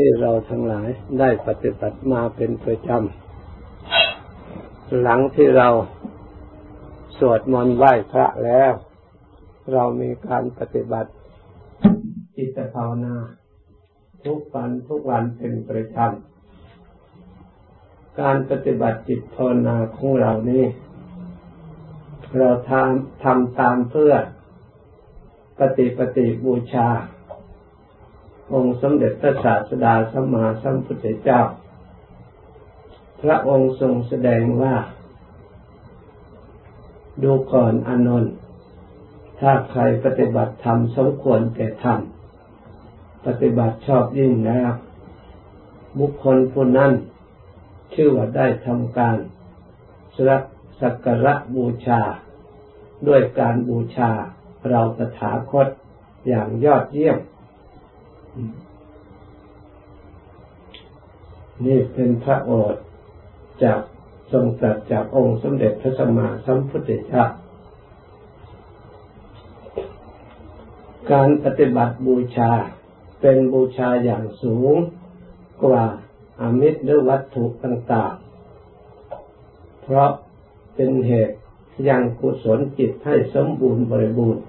ที่เราทั้งหลายได้ปฏิบัติมาเป็นประจำ หลังที่เราสวดมนต์ไหว้พระแล้ว เรามีการปฏิบัติจิตภาวนา ทุกวันทุกวันเป็นประจำ การปฏิบัติจิตภาวนาของเรานี้ เราทำทำตามเพื่อปฏิปฏิบูชา องค์สมเด็จพระศาสดาสัมมาสัมพุทธเจ้า พระองค์ทรงแสดงว่า ดูก่อนอนนท์ถ้าใครปฏิบัติธรรมสมควรแก่ธรรม ปฏิบัติชอบยิ่งแล้วบุคคลผู้นั้นชื่อว่าได้ทำการสักการะบูชา ด้วยการบูชาเราตถาคตอย่างยอดเยี่ยม นี่เป็นพระโอษฐ์จากทรงตรัสจากองค์สมเด็จพระสัมมาสัมพุทธเจ้าการปฏิบัติบูชาเป็นบูชาอย่างสูงกว่าอามิตรหรือวัตถุต่างๆ เพราะเป็นเหตุยังกุศลจิตให้สมบูรณ์บริบูรณ์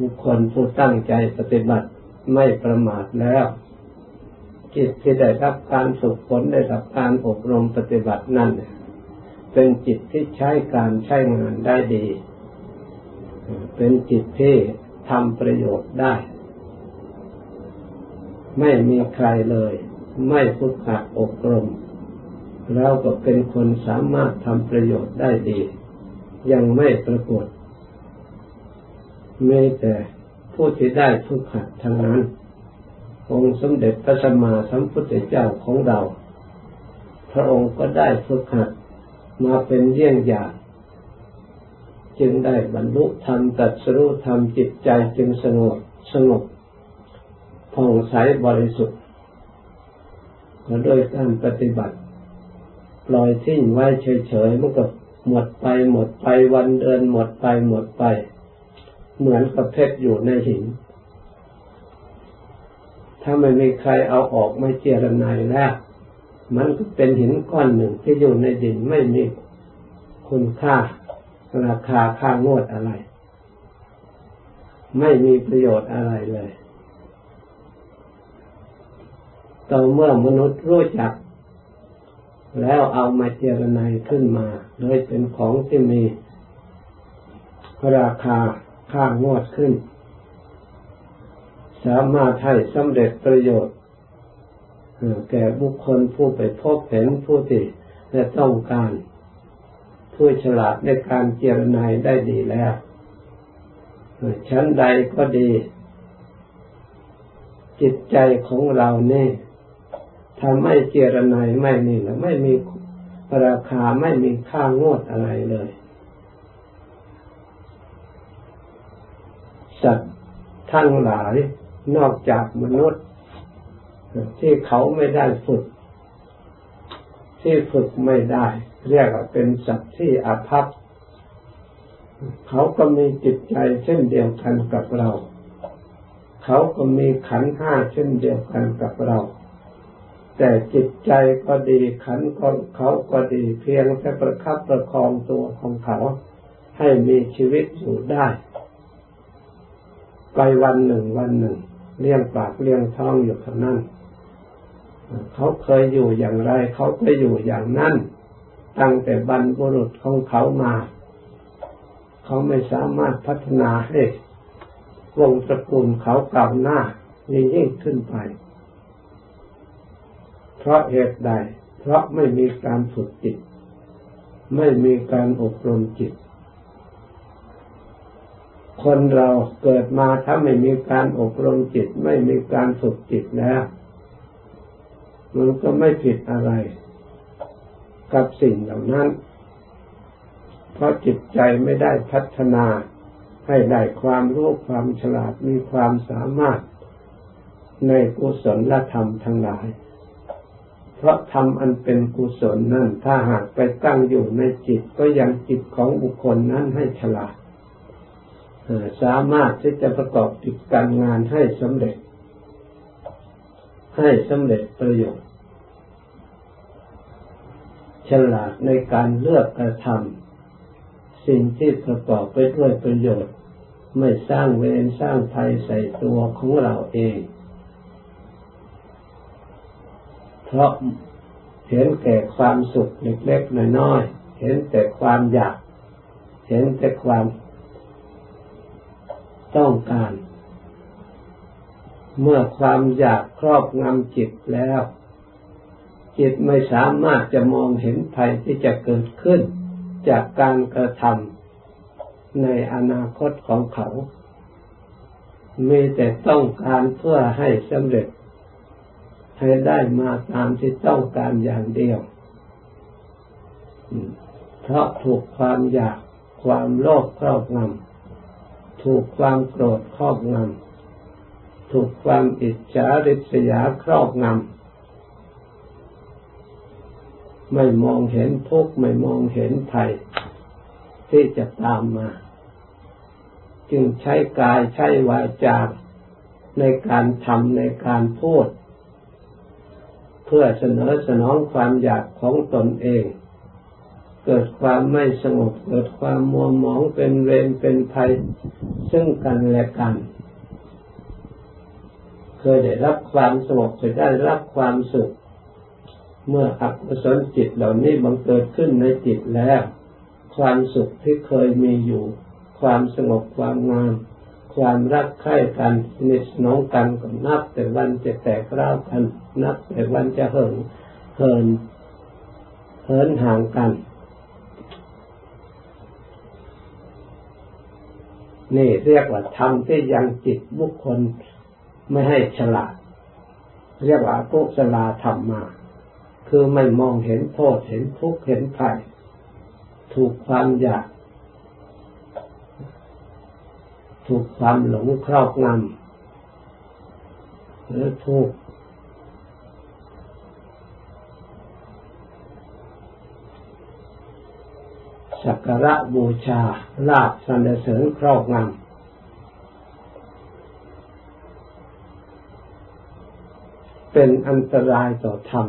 บุคคลผู้ตั้งใจปฏิบัติ ไม่ประมาทแล้วจิตที่ได้รับการฝึกฝนได้รับการอบรมปฏิบัตินั่นเป็นจิตที่ใช้การใช้งานได้ดี เป็นจิตที่ทำประโยชน์ได้ ไม่มีใครเลย ไม่ฝึกหัดอบรม แล้วก็เป็นคนสามารถทำประโยชน์ได้ดี ยังไม่ปรากฏมีแต่ ผู้ที่ได้ฝึกหัดทางนั้น องค์สมเด็จพระสัมมาสัมพุทธเจ้าของเรา พระองค์ก็ได้ฝึกหัดมาเป็นเยี่ยงอย่างจึงได้บรรลุธรรมตัดสรู้ธรรมจิตใจจึงสงบสงบผ่องใสบริสุทธิ์ก็ด้วยการปฏิบัติปล่อยทิ้งไว้เฉยๆมันก็หมดไปหมดไปวันเดือนหมดไปหมดไป เหมือนกับเพชรอยู่ในหิน ถ้าไม่มีใครเอาออกไม่เจรนายแล้ว มันก็เป็นหินก้อนหนึ่งที่อยู่ในดินไม่มีคุณค่าราคาค่างวดอะไร ไม่มีประโยชน์อะไรเลยต่อเมื่อมนุษย์รู้จัก แล้วเอามาเจรนายขึ้นมา โดยเป็นของที่มีราคา ข้างงวดขึ้น สามารถให้สำเร็จประโยชน์แก่บุคคลผู้ไปพบเห็นผู้ที่จะต้องการ ผู้ฉลาดในการเจรนายได้ดีแล้วชั้นใดก็ดี จิตใจของเราเนี่ยทำไม่เจรนายไม่นี่แล้วไม่มีราคาไม่มีค่างวดอะไรเลย สัตว์ทั้งหลายนอกจากมนุษย์ ที่เขาไม่ได้ฝึก ที่ฝึกไม่ได้ เรียกว่าเป็นสัตว์ที่อาภัพเขาก็มีจิตใจเช่นเดียวกันกับเรา เขาก็มีขันห้าเช่นเดียวกันกับเรา แต่จิตใจก็ดีขันของเขาก็ดีเพียงแต่ประคับประคองตัวของเขา ให้มีชีวิตอยู่ได้ ไปวันหนึ่งวันหนึ่ง เลี้ยงปากเลี้ยงท้องอยู่เท่านั้นเขาเคยอยู่อย่างไร เขาก็อยู่อย่างนั้น ตั้งแต่บรรพบุรุษของเขามา เขาไม่สามารถพัฒนาให้วงตระกูลเขาเก่าหน้ายิ่งยิ่งขึ้นไป เพราะเหตุใด เพราะไม่มีการฝึกจิต ไม่มีการอบรมจิต คนเราเกิดมาถ้าไม่มีการอบรมจิต ไม่มีการฝึกจิตแล้วมันก็ไม่ผิดอะไร กับสิ่งเหล่านั้น เพราะจิตใจไม่ได้พัฒนาให้ได้ความรู้ความฉลาดมีความสามารถในกุศลและธรรมทั้งหลาย เพราะธรรมอันเป็นกุศลนั้นถ้าหากไปตั้งอยู่ในจิตก็ยังจิตของบุคคลนั้นให้ฉลาด สามารถที่จะประกอบกิจการงานให้สำเร็จ ให้สำเร็จประโยชน์ ฉลาดในการเลือกกระทำสิ่งที่ประกอบไปด้วยประโยชน์ ไม่สร้างเวรสร้างภัยใส่ตัวของเราเอง เพราะเห็นแก่ความสุขเล็กๆน้อยๆเห็นแต่ความอยาก เห็นแต่ความ ต้องการ เมื่อความอยากครอบงำจิตแล้ว จิตไม่สามารถจะมองเห็นภัยที่จะเกิดขึ้น จากการกระทำในอนาคตของเขามีแต่ต้องการเพื่อให้สำเร็จ ให้ได้มาตามที่ต้องการอย่างเดียว เพราะถูกความอยากความโลภครอบงำ ถูกความโกรธครอบงำถูกความอิจฉาริษยาครอบงำไม่มองเห็นทุกข์ไม่มองเห็นภัยที่จะตามมา จึงใช้กายใช้วาจาในการทำในการพูด เพื่อเสนอสนองความอยากของตนเอง เกิดความไม่สงบเกิดความมัวหมองเป็นเวรเป็นภัย ซึ่งกันและกัน เคยได้รับความสงบเคยได้รับความสุข เมื่ออกุศลจิตเหล่านี้บังเกิดขึ้นในจิตแล้ว ความสุขที่เคยมีอยู่ ความสงบความงาม ความรักใคร่กันสนิทสนองกันก็นับแต่วันจะแตกร้าวกัน นับแต่วันจะเหินเหินเหินห่างกัน นี่เรียกว่าทำที่ยังจิตบุคคลไม่ให้ฉลาด เรียกว่ากุศลธรรมมาคือไม่มองเห็นโทษเห็นทุกข์เห็นภัยถูกความอยาก ถูกความหลงครอบงำหรือถูก สักการะบูชา ลาบสรรเสริญครอบงำเป็นอันตรายต่อธรรม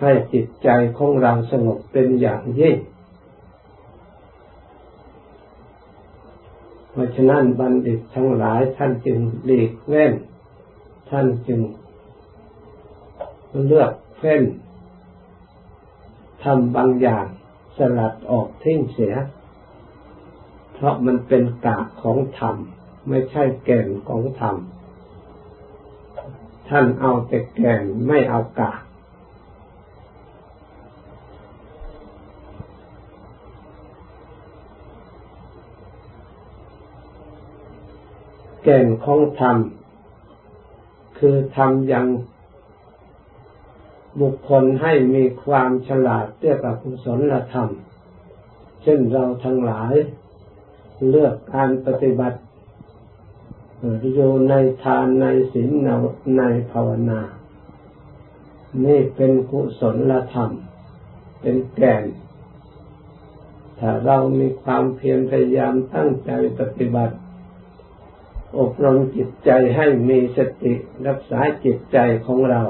ให้จิตใจของเราสงบเป็นอย่างยิ่งเพราะฉะนั้นบัณฑิตทั้งหลายท่านจึงหลีกเว้น ท่านจึงเลือกเฟ้น ทำบางอย่างสลัดออกทิ้งเสีย เพราะมันเป็นกากของธรรม ไม่ใช่แก่นของธรรม ท่านเอาแต่แก่นไม่เอากากแก่นของธรรม คือธรรมยัง บุคคลให้มีความฉลาดเรียกว่ากุศลธรรม เช่นเราทั้งหลายเลือกการปฏิบัติอยู่ในทานในศีลในภาวนา นี่เป็นกุศลธรรม เป็นแก่น ถ้าเรามีความเพียรพยายามตั้งใจปฏิบัติ อบรมจิตใจให้มีสติรักษาจิตใจของเรา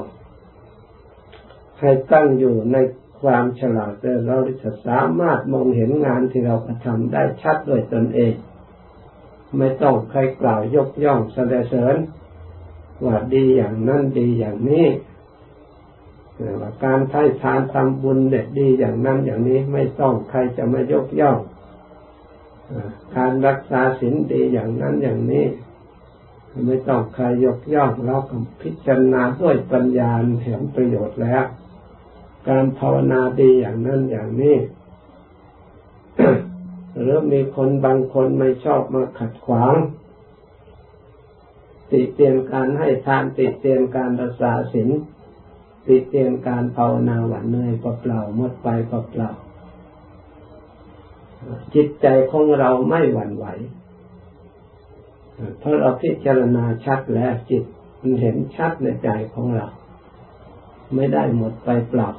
ให้ตั้งอยู่ในความฉลาดเราจะสามารถมองเห็นงานที่เรากระทำได้ชัดโดยตนเอง ไม่ต้องใครกล่าวยกย่องสรรเสริญ ว่าดีอย่างนั้นดีอย่างนี้ว่าการใช้ทานทำบุญเด็ดดีอย่างนั้นอย่างนี้ไม่ต้องใครจะมายกย่องการรักษาศีลดีอย่างนั้นอย่างนี้ ไม่ต้องใครยกย่องเราพิจารณาด้วยปัญญาเห็นประโยชน์แล้ว การภาวนาดีอย่างนั้นอย่างนี้ หรือมีคนบางคนไม่ชอบมาขัดขวาง ติเตียนการให้ทานติเตียนการรักษาศีลติเตียนการภาวนาหวานเนยเปล่าหมดไปเปล่าจิตใจของเราไม่หวั่นไหว เพราะเราพิจารณาชัดแล้วจิตมันเห็นชัดในใจของเรา ไม่ได้หมดไปเปล่า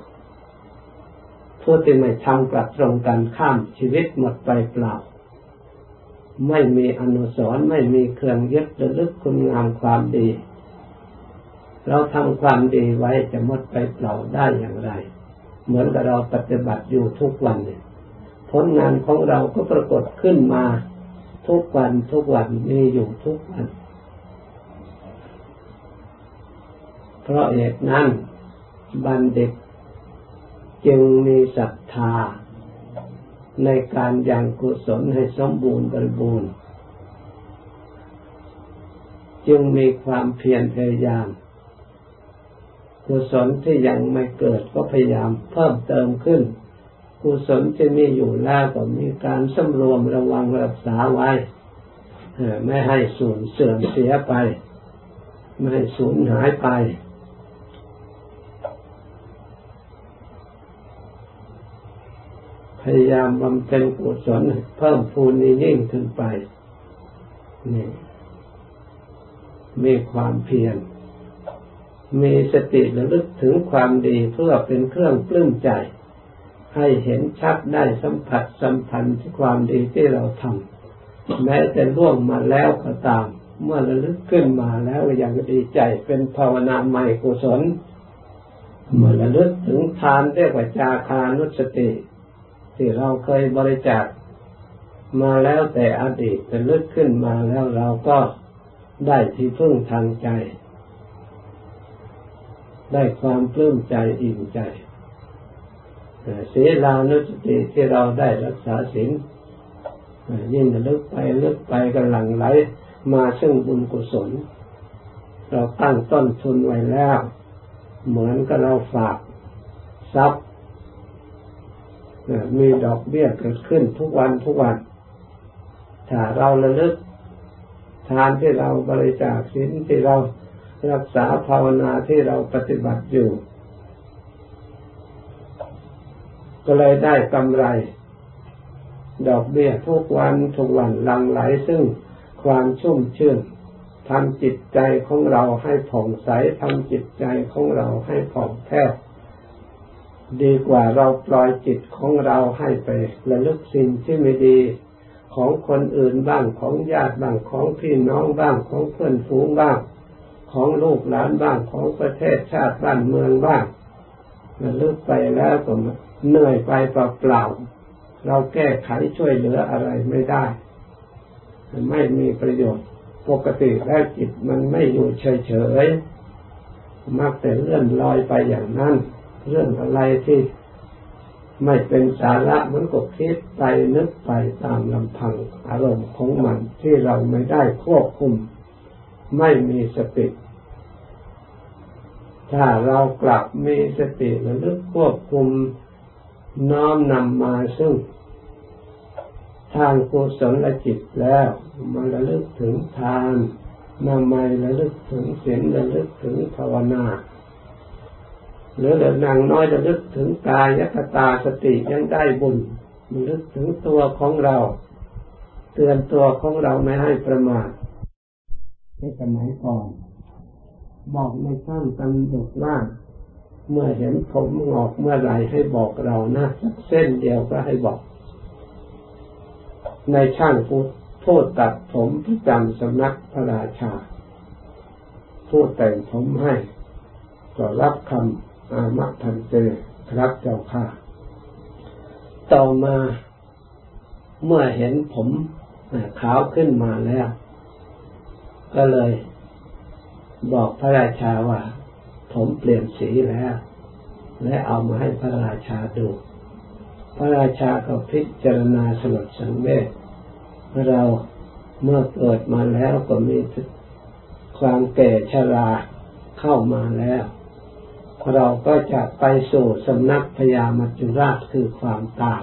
ผู้ที่ไม่ทำกลับตรงกันข้ามชีวิตหมดไปเปล่า ไม่มีอนุสรณ์ไม่มีเครื่องยึดระลึกคุณงามความดี เราทำความดีไว้จะหมดไปเปล่าได้อย่างไร เหมือนกับเราปฏิบัติอยู่ทุกวันเนี่ยผลงานของเราก็ปรากฏขึ้นมาทุกวันทุกวันมีอยู่ทุกวัน เพราะเหตุนั้นบัณฑิต จึงมีศรัทธา ในการยังกุศลให้สมบูรณ์บริบูรณ์ จึงมีความเพียรพยายาม กุศลที่ยังไม่เกิดก็พยายามเพิ่มเติมขึ้น กุศลที่มีอยู่แล้วก็มีการสำรวมระวังรักษาไว้ไม่ให้สูญเสื่อมเสียไป ไม่ให้สูญหายไป พยายามบำเพ็ญกุศลเพิ่มพูนยิ่งขึ้นไป นี่ มีความเพียร มีสติระลึกถึงความดีเพื่อเป็นเครื่องปลื้มใจ ให้เห็นชัดได้สัมผัสสัมพันธ์ความดีที่เราทำแม้จะล่วงมาแล้วก็ตาม เมื่อระลึกขึ้นมาแล้วยังดีใจเป็นภาวนาใหม่กุศล เมื่อระลึกถึงทานเรียกว่าจาคานุสติ ที่เราเคยบริจาคมาแล้วแต่อดีตจะลึกขึ้นมาแล้วเราก็ได้ที่พึ่งทางใจ ได้ความปลื้มใจอิ่มใจศีลานุสติที่เราได้รักษาศีลยิ่งลึกไปลึกไปกำลังไหลมาซึ่งบุญกุศล เราตั้งต้นทุนไว้แล้ว เหมือนกับเราฝากทรัพย์ มีดอกเบี้ยเกิดขึ้นทุกวันทุกวัน ถ้าเราระลึก ทานที่เราบริจาคสินที่เรารักษาภาวนาที่เราปฏิบัติอยู่ ก็เลยได้กำไร ดอกเบี้ยทุกวันทุกวันหลั่งไหลซึ่งความชุ่มชื่นทำจิตใจของเราให้ผ่องใสทำจิตใจของเราให้ผ่องแผ้ว ดีกว่าเราปล่อยจิตของเราให้ไประลึกสิ่งที่ไม่ดีของคนอื่นบ้างของญาติบ้างของพี่น้องบ้างของเพื่อนฝูงบ้าง ของลูกหลานบ้างของประเทศชาติบ้านเมืองบ้างระลึกไปแล้วก็เหนื่อยไปเปล่าๆเราแก้ไขช่วยเหลืออะไรไม่ได้ ไม่มีประโยชน์ปกติแล้วจิตมันไม่อยู่เฉยๆมักแต่เลื่อนลอยไปอย่างนั้น เรื่องอะไรที่ไม่เป็นสาระมันก็คิดไปนึกไปตามลำพังอารมณ์ของมันที่เราไม่ได้ควบคุม ไม่มีสติ ถ้าเรากลับมีสติระลึกควบคุมน้อมนำมาซึ่ง ทางกุศลจิตแล้วมาระลึกถึงทานนำมาระลึกถึงศีลระลึกถึงภาวนา หรือเดินนางน้อยจะลึกถึงกายคตาสติยังได้บุญมันลึกถึงตัวของเรา เตือนตัวของเราไม่ให้ประมาทในสมัยก่อน บอกในช่างตำหนดว่าเมื่อเห็นผมงอกเมื่อไรให้บอกเรานะเส้นเดียวก็ให้บอก ในช่างพูดพูดตัดผมประจำสำนักพระราชา พูดแต่งผมให้ ก็รับคำ อามะพันเตครับเจ้าค่ะ ต่อมาเมื่อเห็นผมขาวขึ้นมาแล้ว ก็เลยบอกพระราชาว่า ผมเปลี่ยนสีแล้ว และเอามาให้พระราชาดู พระราชาก็พิจารณาสลดสังเวชเราเมื่อเกิดมาแล้วก็มีความแก่ชราเข้ามาแล้ว เราก็จะไปสู่สำนักพญามัจจุราชคือความตาย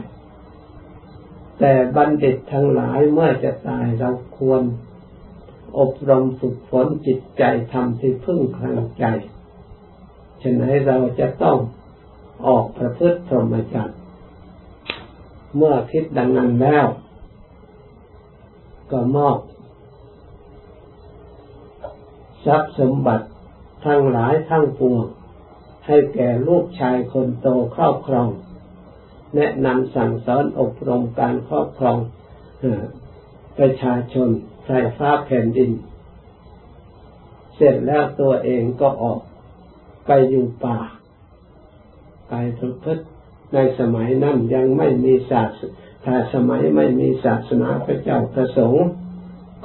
แต่บัณฑิตทั้งหลายเมื่อจะตายเราควรอบรมฝึกฝนจิตใจทำที่พึ่งทางใจ ฉะนั้นเราจะต้องออกประพฤติพรหมจรรย์ เมื่อคิดดังนั้นแล้ว ก็มอบทรัพย์สมบัติทั้งหลายทั้งปวง ให้แก่ลูกชายคนโตครอบครอง แนะนำสั่งสอนอบรมการครอบครองประชาชนไฟฟ้าแผ่นดิน เสร็จแล้วตัวเองก็ออกไปอยู่ป่า ไปประพฤติในสมัยนั้นยังไม่มีศาสถ้าสมัยไม่มีศาสนาพระเจ้าประสงค์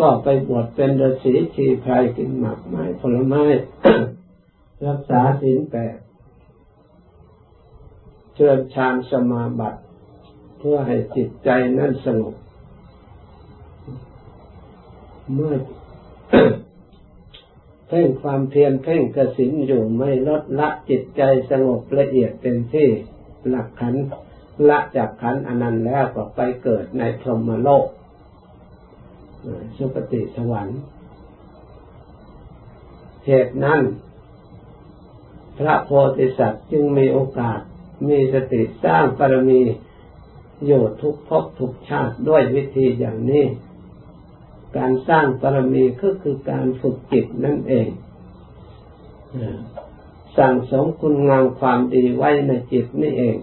ก็ไปบวชเป็นฤาษีชีไพรกินหมากไม้ผลไม้ รักษาศีลแปด เชิญฌานสมาบัติเพื่อให้จิตใจนั้นสงบเมื่อเพ่งความเพียรเพ่งกสินอยู่ไม่ลดละจิตใจสงบละเอียดเต็มที่หลักขันละจากขันอนันต์แล้วก็ไปเกิดในพรหมโลกสุปฏิสวรรค์เหตุนั้น พระโพธิสัตว์จึงมีโอกาส มีสติสร้างปรมีอยู่ทุกภพทุกชาติด้วยวิธีอย่างนี้ การสร้างปรมีก็คือการฝึกจิตนั่นเองสั่งสมคุณงามความดีไว้ในจิตนี่เอง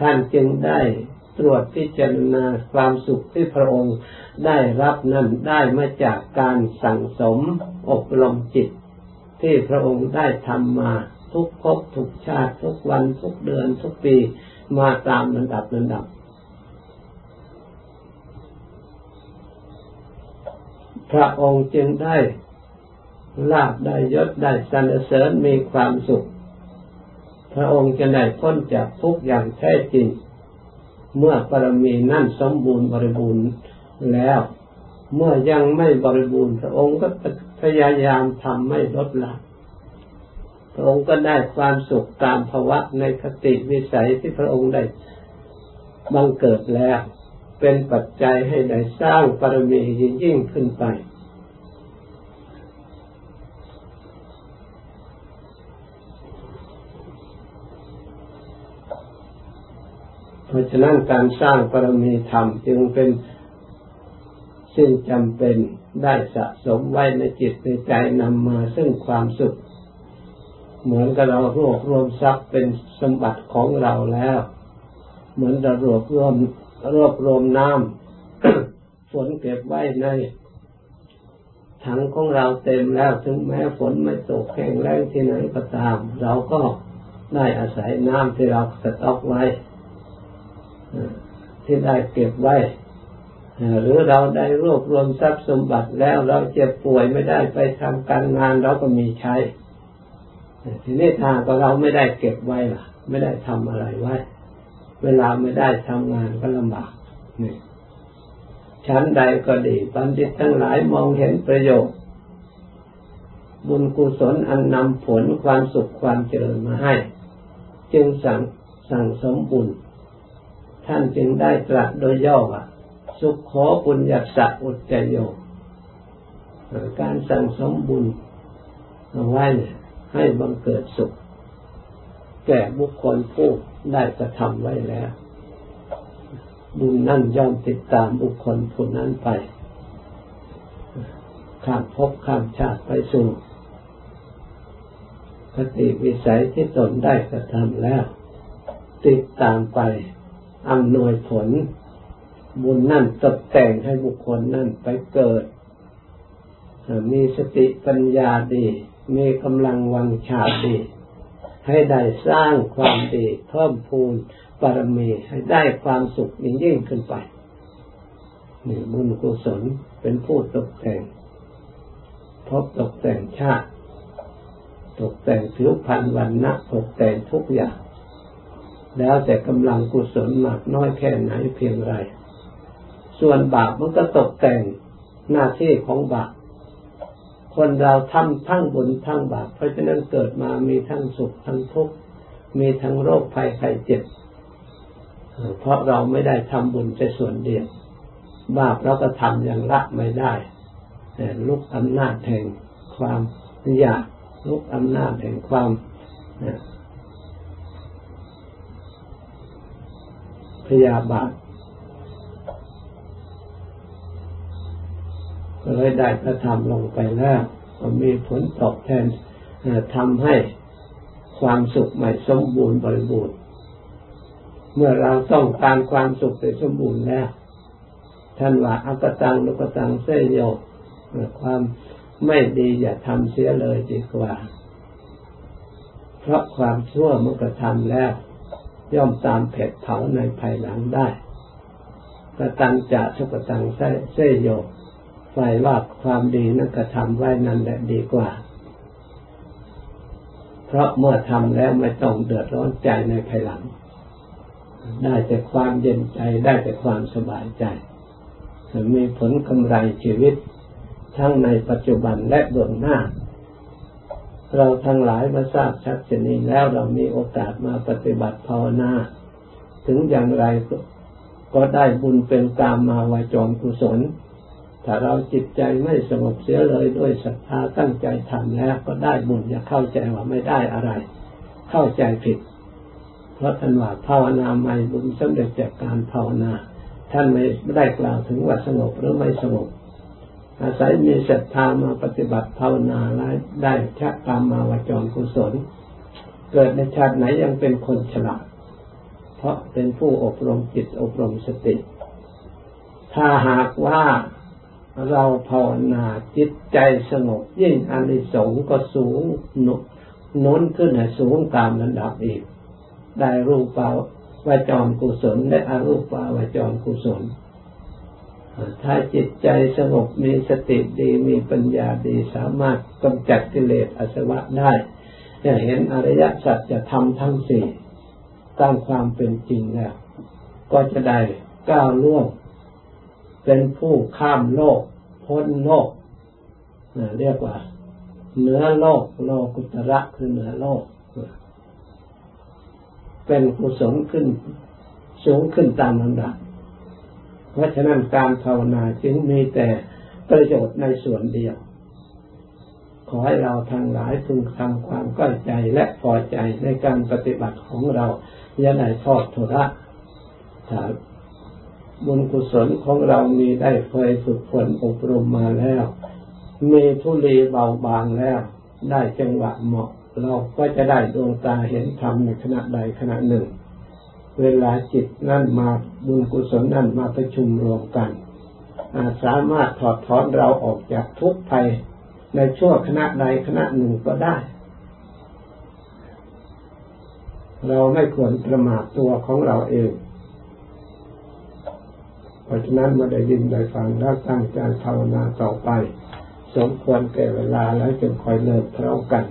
ท่านจึงได้ตรวจพิจารณาความสุขที่พระองค์ได้รับนั้นได้มาจากการสั่งสมอบรมจิตที่พระองค์ได้ทำมา ทุกภพทุกชาติ ทุกวัน ทุกเดือน ทุกปี มาตามลำดับลำดับ พระองค์จึงได้ลาบได้ยศได้สรรเสริญมีความสุข พระองค์จะได้พ้นจากทุกอย่างแท้จริง เมื่อปรมีนั่นสมบูรณ์บริบูรณ์แล้ว เมื่อยังไม่บริบูรณ์พระองค์ก็พยายามทำไม่ลดละ ระองค์ก็ได้ความสุขตามภาวะในคติวิสัยที่พระองค์ได้บังเกิดแล้ว เป็นปัจจัยให้ได้สร้างปรมียิ่งขึ้นไป เพราะฉะนั้นการสร้างปรมีธรรมจึงเป็นสิ่งจำเป็นได้สะสมไว้ในจิตในใจนำมาซึ่งความสุข เหมือนกับเรารวบรวมทรัพย์เป็นสมบัติของเราแล้ว เหมือนเรารวบรวมรวบรวมน้ำฝนเก็บไว้ในถังของเราเต็มแล้ว ถึงแม้ฝนไม่ตกแข็งแรงที่ไหนก็ตาม เราก็ได้อาศัยน้ำที่เราสต็อกไว้ที่ได้เก็บไว้หรือเราได้รวบรวมทรัพย์สมบัติแล้วเราเจ็บป่วยไม่ได้ไปทำการงานเราก็มีใช้ ทีนี้ทางก็เราไม่ได้เก็บไว้ล่ะ ไม่ได้ทำอะไรไว้ เวลาไม่ได้ทำงานก็ลำบากนี่ชั้นใดก็ดีบัณฑิตทั้งหลายมองเห็นประโยชน์ บุญกุศลอันนำผลความสุขความเจริญมาให้ จึงสั่งสั่งสมบุญ ท่านจึงได้ตรัสโดยย่อว่าสุขขอบุญยัสะอุจจโยการสั่งสมบุญเอาไว้เนี่ย ให้บังเกิดสุข แก่บุคคลผู้ได้กระทำไว้แล้ว บุญนั่นย่อมติดตามบุคคลผู้นั้นไป ข้ามภพข้ามชาติไปสู่คติวิสัยที่ตนได้กระทำแล้ว ติดตามไปอำนวยผล บุญนั่นตกแต่งให้บุคคลนั่นไปเกิด มีสติปัญญาดี มีกำลังวังชาดี ให้ได้สร้างความดีเพิ่มพูนบารมีให้ได้ความสุขยิ่งยิ่งขึ้นไปนี่บุญกุศลเป็นผู้ตกแต่งพบตกแต่งชาติ ตกแต่งผิวพรรณวันนะตกแต่งทุกอย่าง แล้วแต่กำลังกุศลมากน้อยแค่ไหนเพียงไร ส่วนบาปมันก็ตกแต่งหน้าที่ของบาป คนเราทำทั้งบุญทั้งบาปเพราะฉะนั้นเกิดมามีทั้งสุขทั้งทุกข์มีทั้งโรคภัยไข้เจ็บ เพราะเราไม่ได้ทำบุญแค่ส่วนเดียว บาปเราก็ทำอย่างละไม่ได้แต่ลุกอำนาจแห่งความอยากลุกอำนาจแห่งความพยาบาท เลยได้กระทำลงไปแล้วก็มีผลตอบแทนทำให้ความสุขใหม่สมบูรณ์บริบูรณ์ เมื่อเราต้องการความสุขไปสมบูรณ์แล้ว ท่านว่าอักตังลุกตังเสยโยความไม่ดีอย่าทำเสียเลยดีกว่า เพราะความชั่วมันกระทำแล้ว ย่อมตามเผ็ดเผาในภายหลังได้กระตังจะสุกตังเสยโย ไฟว่าความดีนั้นกระทำไว้นั่นแหละดีกว่า เพราะเมื่อทำแล้วไม่ต้องเดือดร้อนใจในภายหลัง ได้แต่ความเย็นใจได้แต่ความสบายใจมีผลกำไรชีวิต ทั้งในปัจจุบันและเบื้องหน้า เราทั้งหลายมาทราบชัดเจนนี้แล้วเรามีโอกาสมาปฏิบัติภาวนา ถึงอย่างไรก็ได้บุญเป็นตามมาวาจรกุศล ถ้าเราจิตใจไม่สงบเสียเลยด้วยศรัทธาตั้งใจทำแล้วก็ได้บุญอย่าเข้าใจว่าไม่ได้อะไร เข้าใจผิด เพราะท่านว่าภาวนาไม่บุญสำเร็จจากการภาวนา ท่านไม่ได้กล่าวถึงว่าสงบหรือไม่สงบ อาศัยมีศรัทธามาปฏิบัติภาวนาแล้วได้ชักตามมาวาจรกุศล เกิดในชาติไหนยังเป็นคนฉลาด เพราะเป็นผู้อบรมจิตอบรมสติ ถ้าหากว่า เราภาวนาจิตใจสงบยิ่งอานิสงส์ก็สูงน้นขึ้นให้สูงตามระดับอีก ได้รูปปาวาจรกุศลและอรูปปาวาจรกุศล ถ้าจิตใจสงบมีสติดีมีปัญญาดีสามารถกำจัดกิเลสอาสวะได้จะเห็นอริยสัจจะทำทั้งสี่ตามความเป็นจริงแล้ว ก็จะได้ก้าวล่วง เป็นผู้ข้ามโลก พ้นโลกเรียกว่าเหนือโลกโลกุตระคือเหนือโลก เป็นกุศลขึ้นสูงขึ้นตามลำดับเพราะฉะนั้นการภาวนาจึงมีแต่ประโยชน์ในส่วนเดียว ขอให้เราทั้งหลายพึงทำความก้อยใจและพอใจในการปฏิบัติของเราอย่าได้ทอดทุระถ้า บุญกุศลของเรามีได้เคยฝึกฝนอบรมมาแล้ว มีทุลีเบาบางแล้ว ได้จังหวะเหมาะ เราก็จะได้ดวงตาเห็นธรรมในขณะใดขณะหนึ่ง เวลาจิตนั่นมาบุญกุศลนั่นมาประชุมรวมกันสามารถถอดถอนเราออกจากทุกข์ภัยในชั่วขณะใดขณะหนึ่งก็ได้ เราไม่ควรประมาทตัวของเราเอง เพราะฉะนั้นมาได้ยินได้ฟังแล้วตั้งใจภาวนาต่อไป สมควรแก่เวลาแล้วจึงคอยเลิกพร้อมกัน